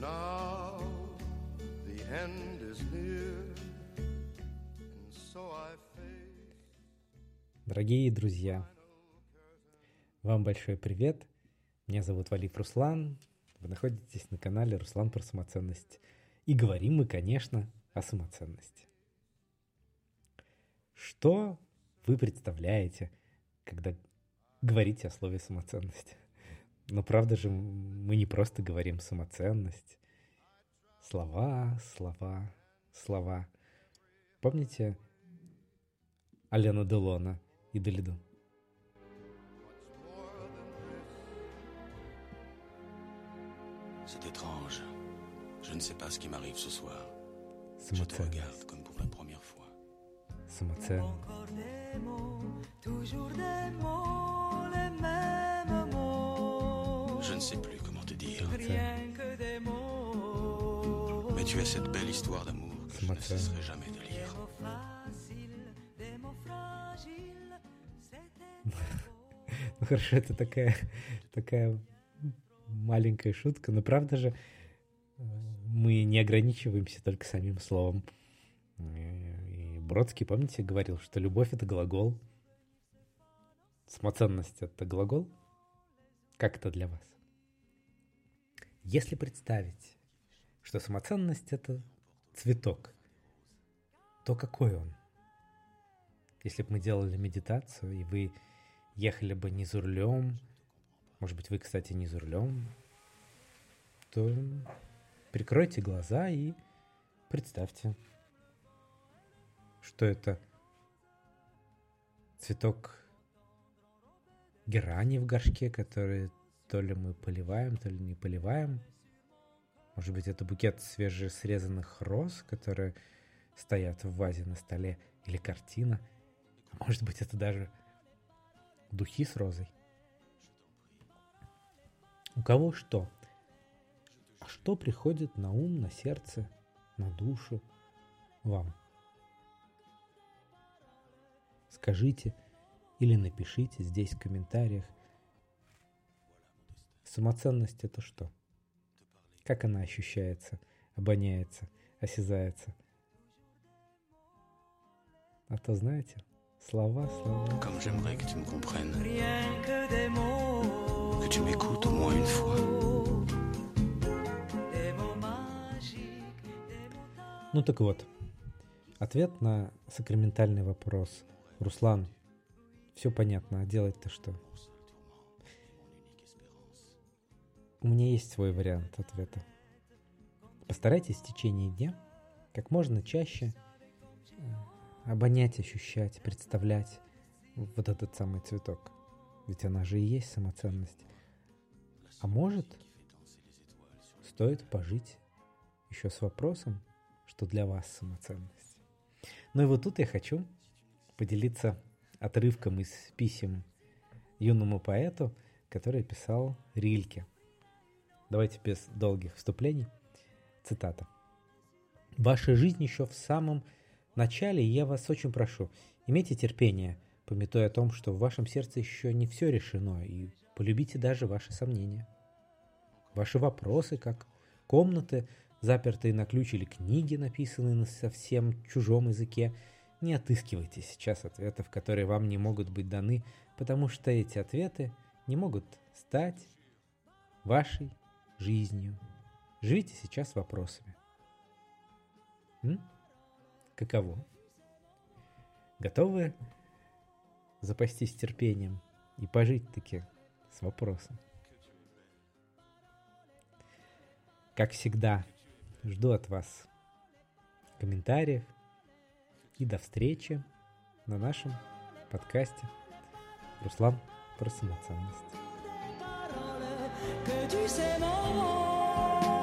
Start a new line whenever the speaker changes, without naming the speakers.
now the end is near, and so I face.
Дорогие друзья, вам большой привет. Меня зовут Валиф Руслан. Вы находитесь на канале Руслан про самоценность. И говорим мы, конечно, о самоценности. Что вы представляете, когда говорите о слове самоценность? Но правда же, мы не просто говорим самоценность. Слова, слова, слова. Помните Алена Делона и Делиду?
C'est étrange. Je ne sais pas ce qui m'arrive ce soir. Je te
Самоценность.
regarde comme pour la première fois.
Самоценность.
Encore des mots, toujours des mots, les mêmes mots.
Je ne sais plus comment te dire.
Rien
tu as cette belle histoire d'amour que je ne cesserai jamais de lire.
Ну хорошо, это такая, такая маленькая шутка, но правда же э, мы не ограничиваемся только самим словом. И Бродский, помните, говорил, что любовь — это глагол, самоценность — это глагол. Как это для вас? Если представить, что самоценность — это цветок, то какой он? Если бы мы делали медитацию, и вы ехали бы не за рулем, может быть, вы, кстати, не за рулем, то прикройте глаза и представьте, что это цветок герани в горшке, который то ли мы поливаем, то ли не поливаем. Может быть, это букет свежесрезанных роз, которые стоят в вазе на столе, или картина. А может быть, это даже духи с розой. У кого что? А что приходит на ум, на сердце, на душу вам? Скажите или напишите здесь в комментариях. Самоценность это что? Как она ощущается, обоняется, осязается? А то знаете, слова, слова.
Comme j'aimerais que tu me comprennes,
rien que des mots.
que tu m'écoutes au moins une fois.
Ну так вот, ответ на сакраментальный вопрос. Руслан, все понятно, а делать-то что? У меня есть свой вариант ответа. Постарайтесь в течение дня как можно чаще э, обонять, ощущать, представлять вот этот самый цветок. Ведь она же и есть самоценность. А может, стоит пожить еще с вопросом, что для вас самоценность. Ну и вот тут я хочу поделиться отрывком из писем юному поэту, который писал Рильке. Давайте без долгих вступлений. Цитата. «Ваша жизнь еще в самом начале, и я вас очень прошу, имейте терпение, пометуя о том, что в вашем сердце еще не все решено, и полюбите даже ваши сомнения. Ваши вопросы, как комнаты, запертые на ключ или книги, написанные на совсем чужом языке, не отыскивайте сейчас ответов, которые вам не могут быть даны, потому что эти ответы не могут стать вашей жизнью. Живите сейчас вопросами. М? Каково? Готовы запастись терпением и пожить таки с вопросом? Как всегда, жду от вас комментариев и до встречи на нашем подкасте Руслан про самоценность.
tu sais mon nom.